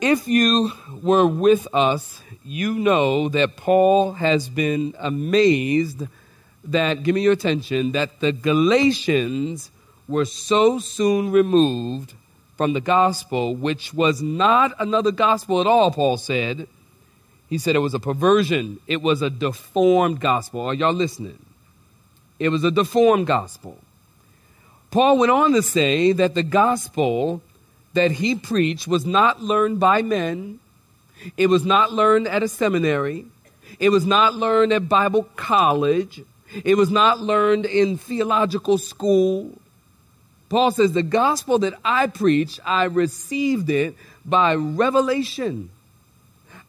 If you were with us, you know that Paul has been amazed that, give me your attention, that the Galatians were so soon removed from the gospel, which was not another gospel at all, Paul said. He said it was a perversion, it was a deformed gospel. Are y'all listening? It was a deformed gospel. Paul went on to say that the gospel that he preached was not learned by men, it was not learned at a seminary, it was not learned at Bible college, it was not learned in theological school. Paul says, The gospel that I preach, I received it by revelation.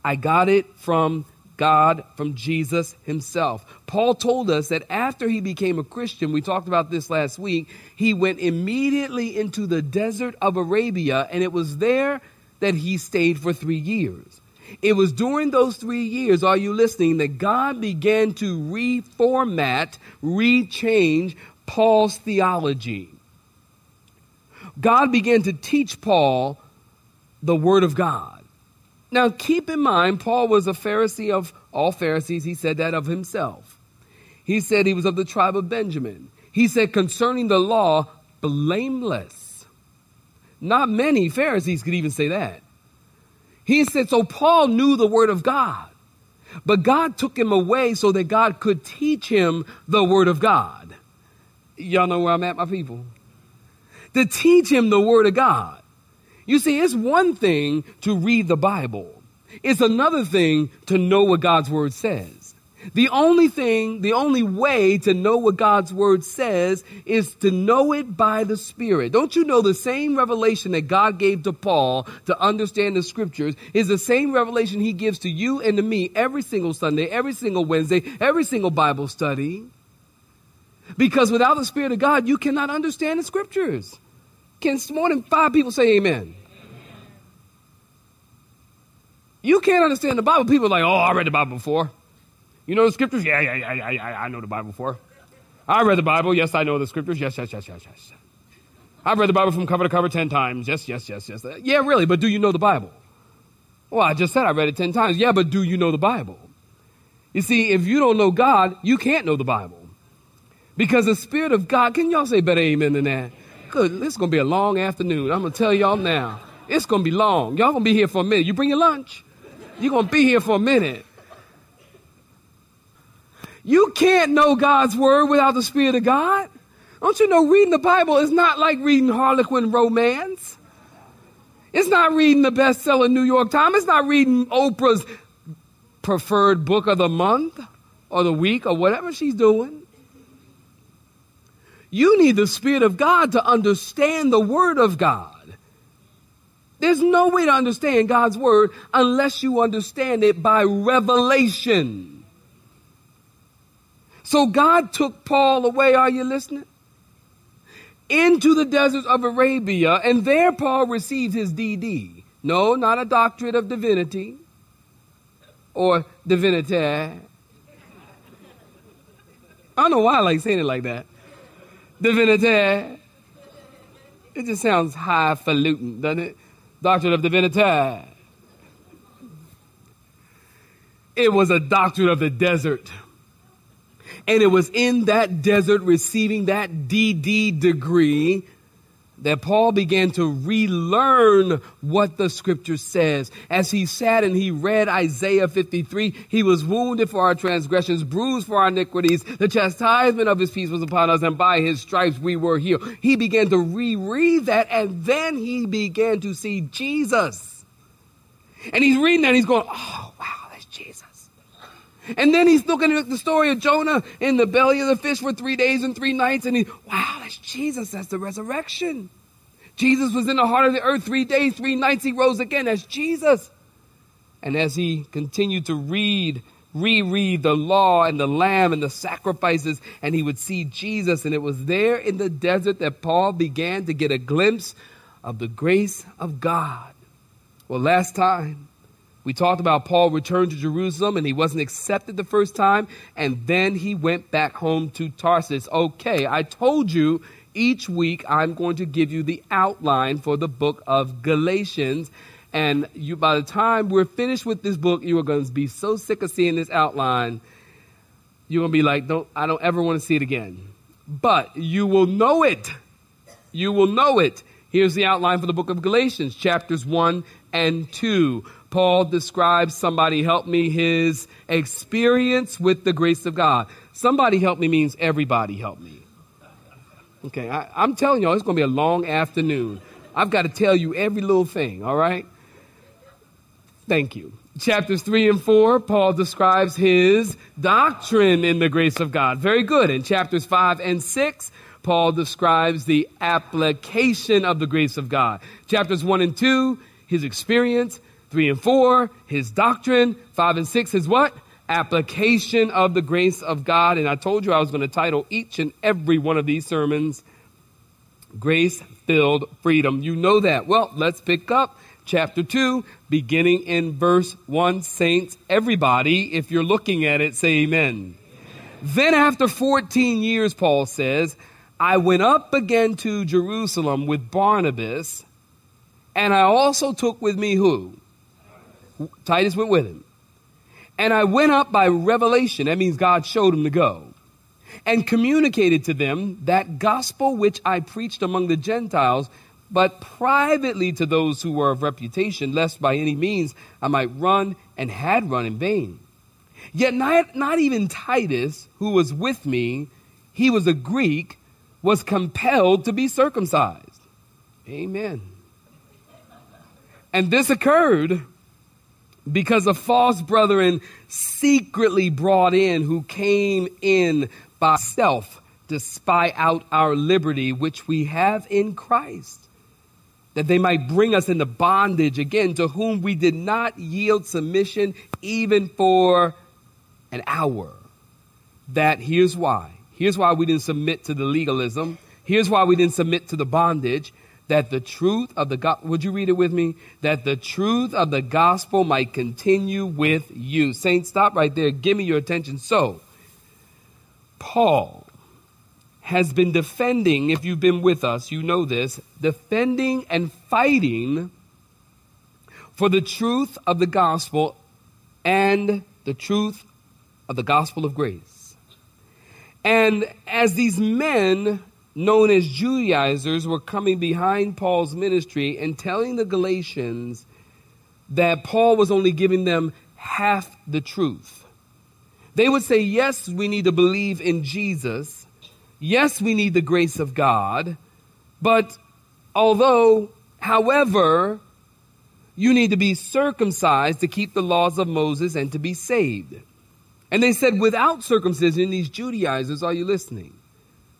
I got it from God, from Jesus himself. Paul told us that after he became a Christian, we talked about this last week, he went immediately into the desert of Arabia, and it was there that he stayed for three years. It was during those three years, are you listening, that God began to reformat, rechange Paul's theology. God began to teach Paul the Word of God. Now, keep in mind, Paul was a Pharisee of all Pharisees. He said that of himself. He said he was of the tribe of Benjamin. He said concerning the law, blameless. Not many Pharisees could even say that. He said, so Paul knew the word of God, but God took him away so that God could teach him the word of God. Y'all know where I'm at, my people? To teach him the word of God. You see, it's one thing to read the Bible. It's another thing to know what God's word says. The only thing, the only way to know what God's word says is to know it by the Spirit. Don't you know the same revelation that God gave to Paul to understand the scriptures is the same revelation he gives to you and to me every single Sunday, every single Wednesday, every single Bible study? Because without the Spirit of God, you cannot understand the scriptures. Can more than five people say amen? You can't understand the Bible. People are like, oh, I read the Bible before. You know the scriptures? Yeah, yeah, yeah, yeah. I know the Bible before. I read the Bible. Yes, I know the scriptures. Yes, yes, yes, yes, yes. I've read the Bible from cover to cover 10 times. Yes, yes, yes, yes. Yeah, really, but do you know the Bible? Well, I just said I read it 10 times. Yeah, but do you know the Bible? You see, if you don't know God, you can't know the Bible. Because the Spirit of God, can y'all say better amen than that? Good. This is to be a long afternoon. I'm to tell y'all now. It's to be long. Y'all to be here for a minute. You bring your lunch? You're to be here for a minute. You can't know God's word without the Spirit of God. Don't you know reading the Bible is not like reading Harlequin romance? It's not reading the bestseller New York Times. It's not reading Oprah's preferred book of the month or the week or whatever she's doing. You need the Spirit of God to understand the Word of God. There's no way to understand God's word unless you understand it by revelation. So God took Paul away, are you listening? Into the deserts of Arabia, and there Paul received his DD. No, not a doctorate of divinity or divinity. I don't know why I like saying it like that. Divinity. It just sounds highfalutin, doesn't it? Doctorate of Divinity. It was a doctorate of the desert. And it was in that desert receiving that DD degree that Paul began to relearn what the scripture says. As he sat and he read Isaiah 53, he was wounded for our transgressions, bruised for our iniquities. The chastisement of his peace was upon us, and by his stripes we were healed. He began to reread that, and then he began to see Jesus. And he's reading that, and he's going, oh, wow, that's Jesus. And then he's looking at the story of Jonah in the belly of the fish for three days and three nights, and he, wow, that's Jesus. That's the resurrection. Jesus was in the heart of the earth three days, three nights. He rose again. That's Jesus. And as he continued to read, reread the law and the lamb and the sacrifices, and he would see Jesus, and it was there in the desert that Paul began to get a glimpse of the grace of God. Well, last time we talked about Paul returned to Jerusalem and he wasn't accepted the first time, and then he went back home to Tarsus. Okay, I told you each week I'm going to give you the outline for the book of Galatians. And you, by the time we're finished with this book, you are going to be so sick of seeing this outline. You're going to be like, don't, I don't ever want to see it again. But you will know it. You will know it. Here's the outline for the book of Galatians, chapters 1 and 2. Paul describes somebody help me his experience with the grace of God. Somebody help me means everybody help me. Okay, I, I'm telling y'all, it's going to be a long afternoon. I've got to tell you every little thing, all right? Thank you. Chapters 3 and 4, Paul describes his doctrine in the grace of God. Very good. In chapters 5 and 6, Paul describes the application of the grace of God. Chapters 1 and 2, his experience. 3 and 4, his doctrine. 5 and 6, his what? Application of the grace of God. And I told you I was going to title each and every one of these sermons Grace Filled Freedom. You know that. Well, let's pick up chapter 2, beginning in verse 1. Saints, everybody, if you're looking at it, say amen. amen. Then after 14 years, Paul says, I went up again to Jerusalem with Barnabas, and I also took with me who? Titus went with him. And I went up by revelation. That means God showed him to go. And communicated to them that gospel which I preached among the Gentiles, but privately to those who were of reputation, lest by any means I might run and had run in vain. Yet not, not even Titus, who was with me, he was a Greek, was compelled to be circumcised. Amen. And this occurred because a false brethren secretly brought in who came in by self to spy out our liberty which we have in Christ that they might bring us into bondage again to whom we did not yield submission even for an hour. That here's why. Here's why we didn't submit to the legalism. Here's why we didn't submit to the bondage that the truth of the gospel, would you read it with me? That the truth of the gospel might continue with you. Saints, stop right there. Give me your attention. So, Paul has been defending, if you've been with us, you know this, defending and fighting for the truth of the gospel and the truth of the gospel of grace. And as these men known as Judaizers were coming behind Paul's ministry and telling the Galatians that Paul was only giving them half the truth. They would say, yes, we need to believe in Jesus. Yes, we need the grace of God. But although, however, you need to be circumcised to keep the laws of Moses and to be saved. And they said, without circumcision, these Judaizers, are you listening?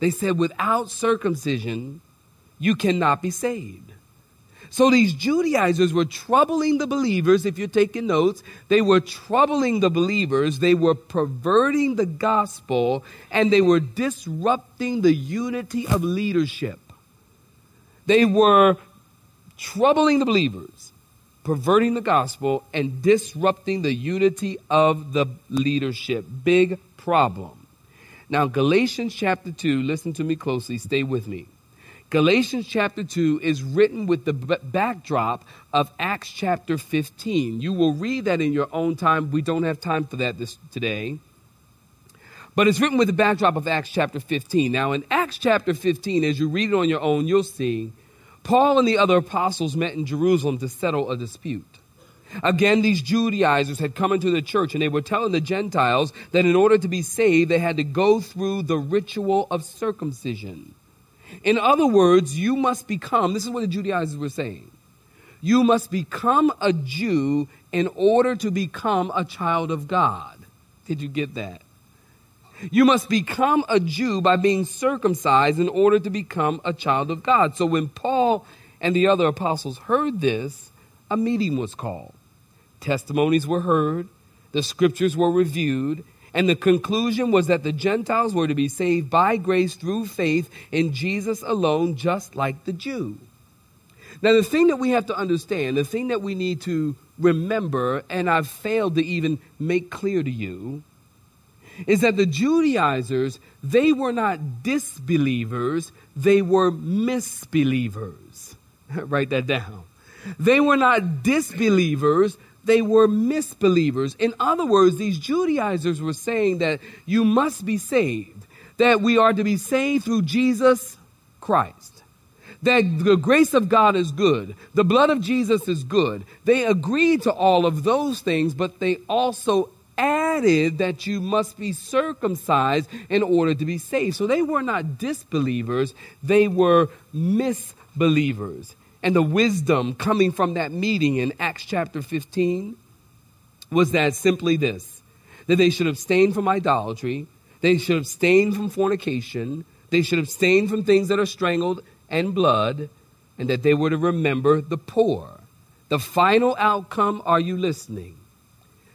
They said, without circumcision, you cannot be saved. So these Judaizers were troubling the believers. If you're taking notes, they were troubling the believers. They were perverting the gospel and they were disrupting the unity of leadership. They were troubling the believers, perverting the gospel, and disrupting the unity of the leadership. Big problem. Now, Galatians chapter 2, listen to me closely, stay with me. Galatians chapter 2 is written with the b- backdrop of Acts chapter 15. You will read that in your own time. We don't have time for that this, today. But it's written with the backdrop of Acts chapter 15. Now, in Acts chapter 15, as you read it on your own, you'll see Paul and the other apostles met in Jerusalem to settle a dispute. Again, these Judaizers had come into the church and they were telling the Gentiles that in order to be saved, they had to go through the ritual of circumcision. In other words, you must become, this is what the Judaizers were saying. You must become a Jew in order to become a child of God. Did you get that? You must become a Jew by being circumcised in order to become a child of God. So when Paul and the other apostles heard this, a meeting was called. Testimonies were heard, the scriptures were reviewed, and the conclusion was that the Gentiles were to be saved by grace through faith in Jesus alone, just like the Jew. Now, the thing that we have to understand, the thing that we need to remember, and I've failed to even make clear to you, is that the Judaizers, they were not disbelievers, they were misbelievers. Write that down. They were not disbelievers, they were misbelievers. In other words, these Judaizers were saying that you must be saved, that we are to be saved through Jesus Christ. That the grace of God is good. The blood of Jesus is good. They agreed to all of those things, but they also added that you must be circumcised in order to be saved. So they were not disbelievers, they were misbelievers. And the wisdom coming from that meeting in Acts chapter 15 was that simply this that they should abstain from idolatry, they should abstain from fornication, they should abstain from things that are strangled and blood, and that they were to remember the poor. The final outcome, are you listening?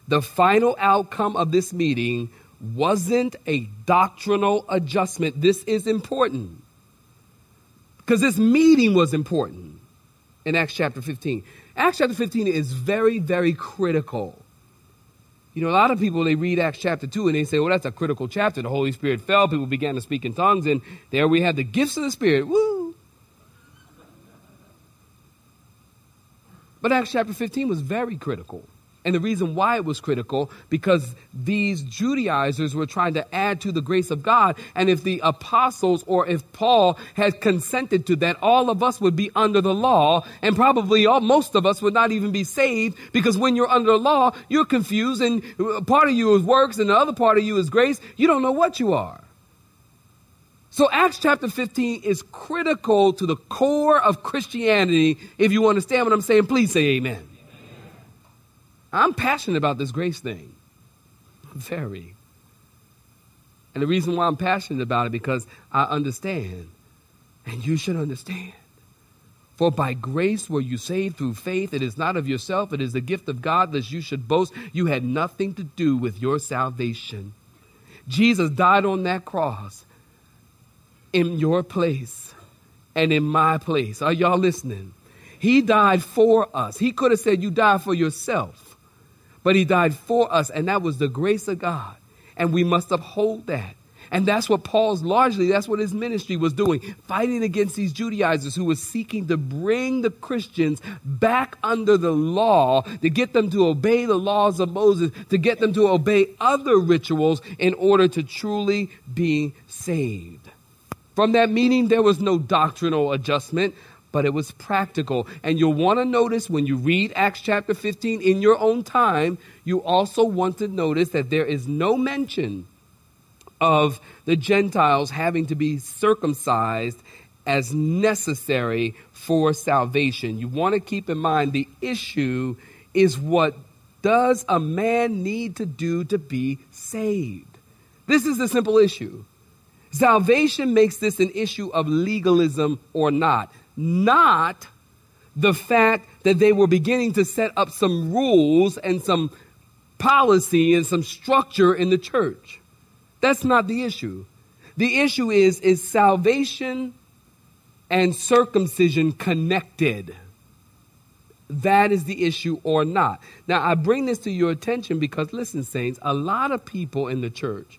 The final outcome of this meeting wasn't a doctrinal adjustment. This is important. Because this meeting was important in Acts chapter 15. Acts chapter 15 is very, very critical. You know, a lot of people, they read Acts chapter 2 and they say, well, that's a critical chapter. The Holy Spirit fell, people began to speak in tongues, and there we have the gifts of the Spirit. Woo! But Acts chapter 15 was very critical. And the reason why it was critical, because these Judaizers were trying to add to the grace of God. And if the apostles or if Paul had consented to that, all of us would be under the law. And probably all, most of us would not even be saved because when you're under the law, you're confused and part of you is works and the other part of you is grace. You don't know what you are. So Acts chapter 15 is critical to the core of Christianity. If you understand what I'm saying, please say amen. I'm passionate about this grace thing. Very. And the reason why I'm passionate about it because I understand, and you should understand. For by grace were you saved through faith. It is not of yourself, it is the gift of God, lest you should boast. You had nothing to do with your salvation. Jesus died on that cross in your place and in my place. Are y'all listening? He died for us. He could have said, You died for yourself but he died for us, and that was the grace of God. And we must uphold that. And that's what Paul's largely, that's what his ministry was doing, fighting against these Judaizers who were seeking to bring the Christians back under the law, to get them to obey the laws of Moses, to get them to obey other rituals in order to truly be saved. From that meeting, there was no doctrinal adjustment but it was practical. And you'll want to notice when you read Acts chapter 15 in your own time, you also want to notice that there is no mention of the Gentiles having to be circumcised as necessary for salvation. You want to keep in mind the issue is what does a man need to do to be saved? This is the simple issue. Salvation makes this an issue of legalism or not not the fact that they were beginning to set up some rules and some policy and some structure in the church. That's not the issue. The issue is is salvation and circumcision connected? That is the issue or not. Now, I bring this to your attention because, listen, saints, a lot of people in the church,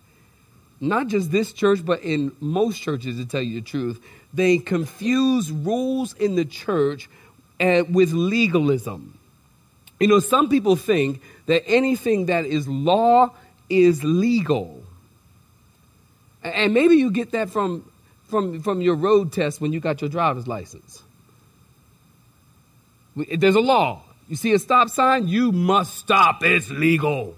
not just this church, but in most churches, to tell you the truth, they confuse rules in the church uh, with legalism. You know, some people think that anything that is law is legal. And maybe you get that from, from, from your road test when you got your driver's license. There's a law. You see a stop sign, you must stop. It's legal.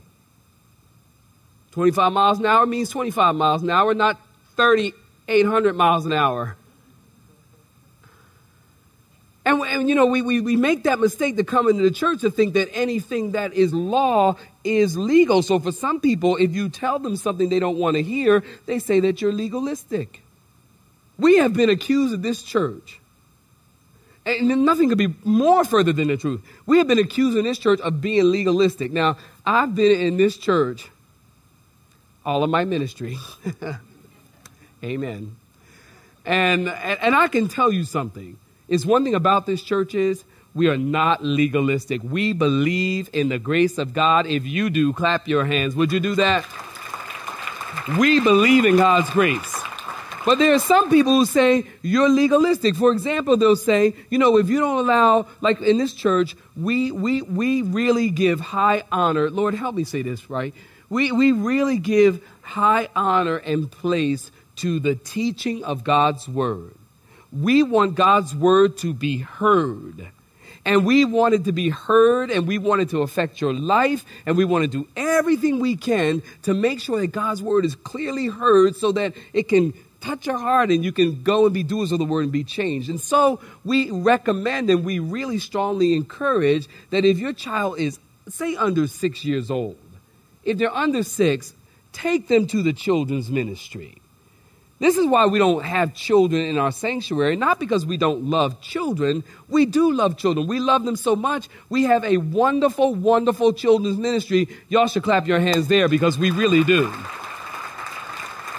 25 miles an hour means 25 miles an hour, not 3,800 miles an hour. And, and you know, we, we, we make that mistake to come into the church to think that anything that is law is legal. So for some people, if you tell them something they don't want to hear, they say that you're legalistic. We have been accused of this church. And nothing could be more further than the truth. We have been accused in this church of being legalistic. Now, I've been in this church all of my ministry. Amen. And, and I can tell you something. It's one thing about this church is we are not legalistic. We believe in the grace of God. If you do, clap your hands. Would you do that? We believe in God's grace. But there are some people who say you're legalistic. For example, they'll say, you know, if you don't allow, like in this church, we we we really give high honor. Lord, help me say this right. We we really give high honor and place to the teaching of God's word. We want God's word to be heard. And we want it to be heard and we want it to affect your life and we want to do everything we can to make sure that God's word is clearly heard so that it can touch your heart and you can go and be doers of the word and be changed. And so we recommend and we really strongly encourage that if your child is, say, under six years old, if they're under six, take them to the children's ministry. This is why we don't have children in our sanctuary, not because we don't love children. We do love children. We love them so much. We have a wonderful, wonderful children's ministry. Y'all should clap your hands there because we really do.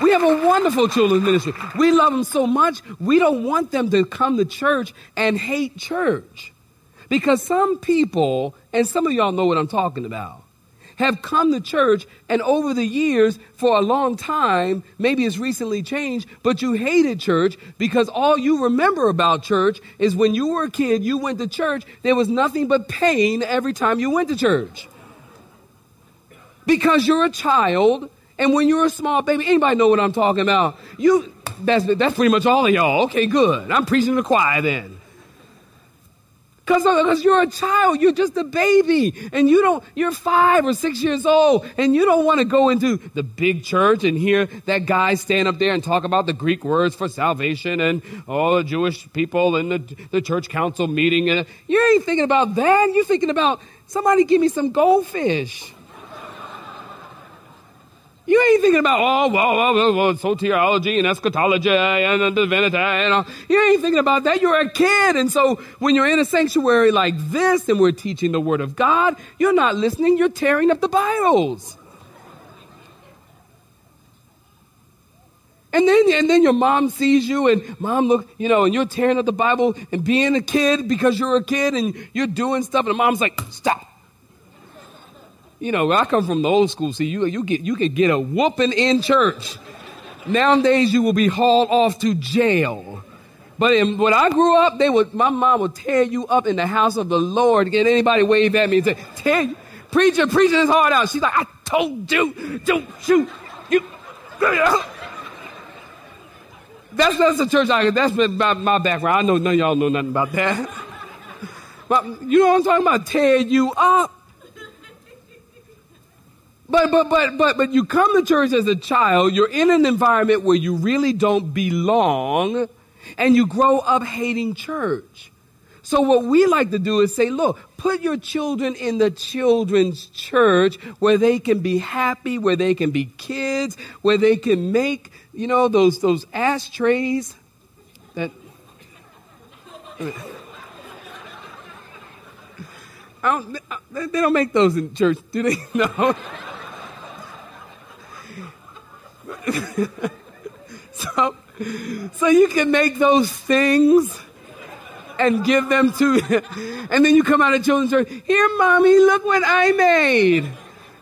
We have a wonderful children's ministry. We love them so much, we don't want them to come to church and hate church. Because some people, and some of y'all know what I'm talking about, have come to church and over the years, for a long time, maybe it's recently changed, but you hated church because all you remember about church is when you were a kid, you went to church, there was nothing but pain every time you went to church. Because you're a child, and when you're a small baby, anybody know what I'm talking about? You, that's, that's pretty much all of y'all. Okay, good. I'm preaching to the choir then. Cause, cause you're a child, you're just a baby, and you don't, you're five or six years old, and you don't want to go into the big church and hear that guy stand up there and talk about the Greek words for salvation and all the Jewish people and the, the church council meeting. And you ain't thinking about that. You're thinking about somebody give me some goldfish. Thinking about, oh, well, well, well, well soteriology and eschatology and divinity. And all. You ain't thinking about that. You're a kid. And so when you're in a sanctuary like this and we're teaching the Word of God, you're not listening. You're tearing up the Bibles. And then, and then your mom sees you and mom look, you know, and you're tearing up the Bible and being a kid because you're a kid and you're doing stuff and the mom's like, stop. You know, I come from the old school. See, you you get you could get a whooping in church. Nowadays, you will be hauled off to jail. But in, when I grew up, they would my mom would tear you up in the house of the Lord. Get anybody wave at me and say, "Tear you, preacher, preaching his heart out." She's like, "I told you, don't shoot you." That's that's the church I that's my, my background. I know none of y'all know nothing about that. But you know what I'm talking about? Tear you up. But but but but but you come to church as a child, you're in an environment where you really don't belong, and you grow up hating church. So what we like to do is say, look, put your children in the children's church where they can be happy, where they can be kids, where they can make, you know, those those ashtrays that I don't, they don't make those in church, do they? No. so, so you can make those things and give them to, and then you come out of children's church. Here, mommy, look what I made,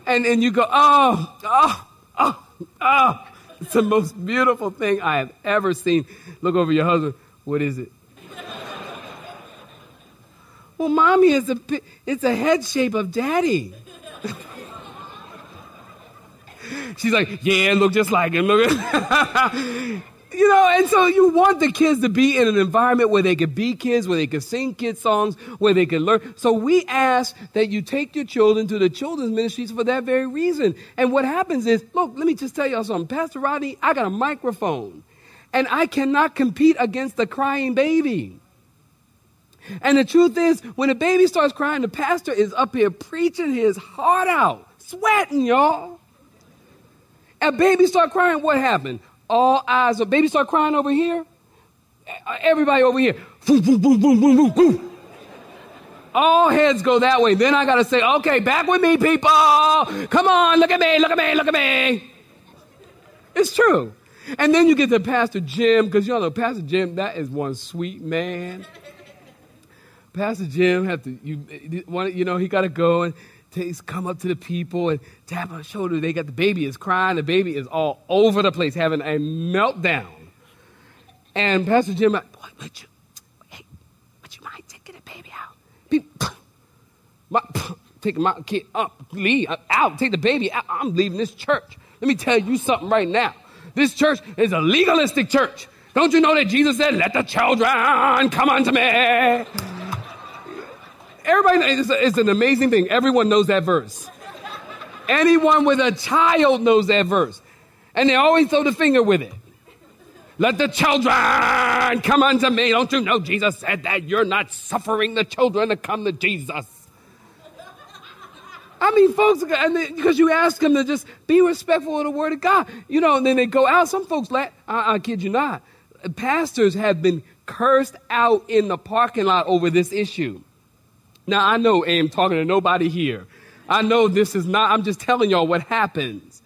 and and you go, oh, oh, oh, oh. It's the most beautiful thing I have ever seen. Look over your husband. What is it? well, mommy, it's a it's a head shape of daddy. She's like, yeah, look just like him. Look. you know, and so you want the kids to be in an environment where they could be kids, where they could sing kids songs, where they could learn. So we ask that you take your children to the children's ministries for that very reason. And what happens is, look, let me just tell y'all something. Pastor Rodney, I got a microphone and I cannot compete against the crying baby. And the truth is, when a baby starts crying, the pastor is up here preaching his heart out, sweating, y'all. A baby start crying, what happened? All eyes, a baby start crying over here. Everybody over here. Boom, boom, boom, boom, boom, boom. All heads go that way. Then I got to say, okay, back with me, people. Come on, look at me, look at me, look at me. It's true. And then you get to Pastor Jim, because y'all know Pastor Jim, that is one sweet man. Pastor Jim have to you you know he got to go and takes come up to the people and tap on the shoulder. They got the baby is crying. The baby is all over the place having a meltdown. And Pastor Jim, boy, would you, hey, would you mind taking the baby out? People, my, taking my kid up, leave uh, out, take the baby out. I'm leaving this church. Let me tell you something right now. This church is a legalistic church. Don't you know that Jesus said, "Let the children come unto me"? Everybody, it's, it's an amazing thing. Everyone knows that verse. Anyone with a child knows that verse. And they always throw the finger with it. Let the children come unto me. Don't you know Jesus said that? You're not suffering the children to come to Jesus. I mean, folks, because you ask them to just be respectful of the word of God, you know, and then they go out. Some folks, let, I, I kid you not, pastors have been cursed out in the parking lot over this issue. Now, I know I am talking to nobody here. I know this is not, I'm just telling y'all what happens.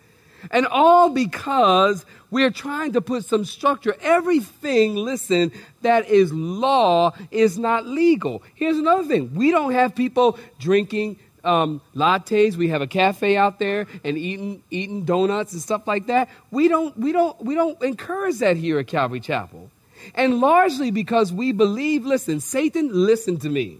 And all because we're trying to put some structure. Everything, listen, that is law is not legal. Here's another thing. We don't have people drinking um, lattes. We have a cafe out there and eating eating donuts and stuff like that. We don't we don't we don't encourage that here at Calvary Chapel, and largely because we believe. Listen, Satan, listen to me.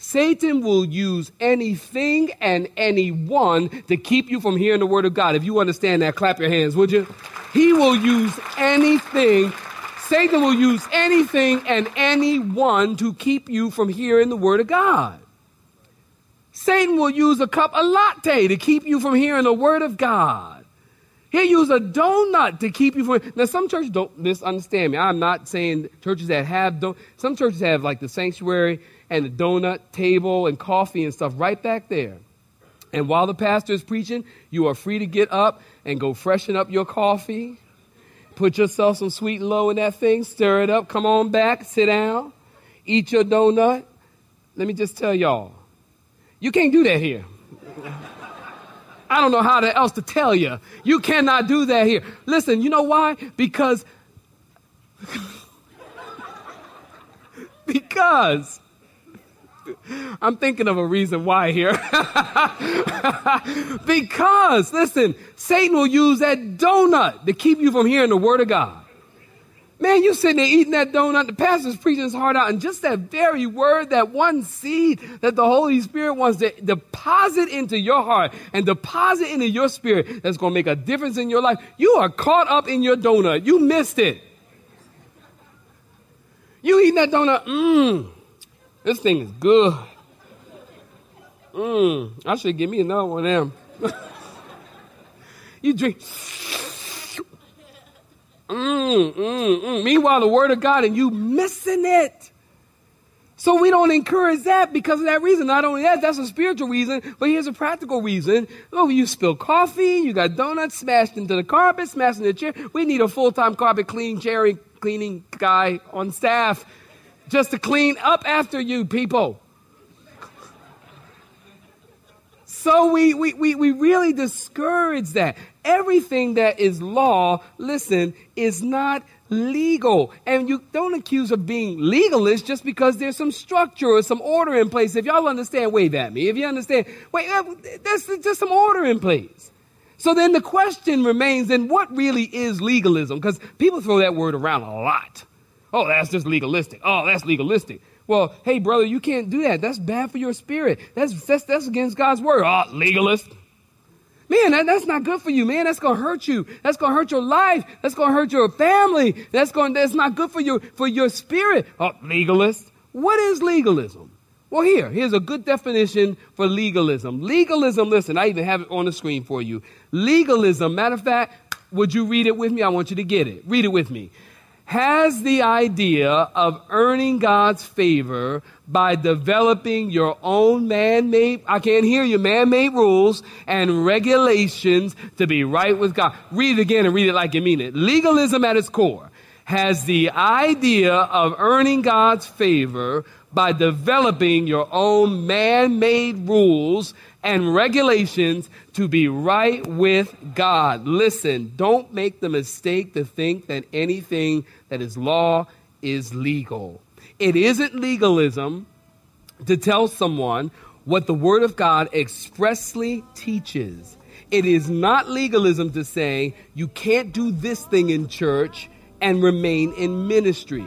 Satan will use anything and anyone to keep you from hearing the word of God. If you understand that, clap your hands, would you? He will use anything. Satan will use anything and anyone to keep you from hearing the word of God. Satan will use a cup of latte to keep you from hearing the word of God. He'll use a donut to keep you from. Now, some churches don't misunderstand me. I'm not saying churches that have don't. Some churches have like the sanctuary and the donut table and coffee and stuff right back there. And while the pastor is preaching, you are free to get up and go freshen up your coffee. Put yourself some Sweet'N Low in that thing, stir it up, come on back, sit down, eat your donut. Let me just tell y'all, you can't do that here. I don't know how else to tell you. You cannot do that here. Listen, you know why? Because because I'm thinking of a reason why here. because, listen, Satan will use that donut to keep you from hearing the word of God. Man, you sitting there eating that donut, the pastor's preaching his heart out, and just that very word, that one seed that the Holy Spirit wants to deposit into your heart and deposit into your spirit that's going to make a difference in your life. You are caught up in your donut. You missed it. You eating that donut, mmm. This thing is good. Mmm, I should give me another one of them. you drink. Mmm, mmm, mmm. Meanwhile, the word of God and you missing it. So we don't encourage that because of that reason. Not only that, that's a spiritual reason, but here's a practical reason. Oh, you spill coffee, you got donuts smashed into the carpet, smashed in the chair. We need a full-time carpet cleaning, cherry cleaning guy on staff just to clean up after you people. So we, we, we, we really discourage that. Everything that is law, listen, is not legal. And you don't accuse of being legalist just because there's some structure or some order in place. If y'all understand, wave at me. If you understand, wait, uh, there's just some order in place. So then the question remains, then what really is legalism? Because people throw that word around a lot. Oh, that's just legalistic. Oh, that's legalistic. Well, hey, brother, you can't do that. That's bad for your spirit. That's, that's, that's against God's word. Oh, legalist. Man, that, that's not good for you, man. That's gonna hurt you. That's gonna hurt your life. That's gonna hurt your family. That's going that's not good for you for your spirit. Oh, legalist. What is legalism? Well, here, here's a good definition for legalism. Legalism, listen, I even have it on the screen for you. Legalism, matter of fact, would you read it with me? I want you to get it. Read it with me has the idea of earning God's favor by developing your own man-made, I can't hear you, man-made rules and regulations to be right with God. Read it again and read it like you mean it. Legalism at its core has the idea of earning God's favor by developing your own man-made rules and regulations to be right with God. Listen, don't make the mistake to think that anything that is law is legal. It isn't legalism to tell someone what the Word of God expressly teaches. It is not legalism to say you can't do this thing in church and remain in ministry.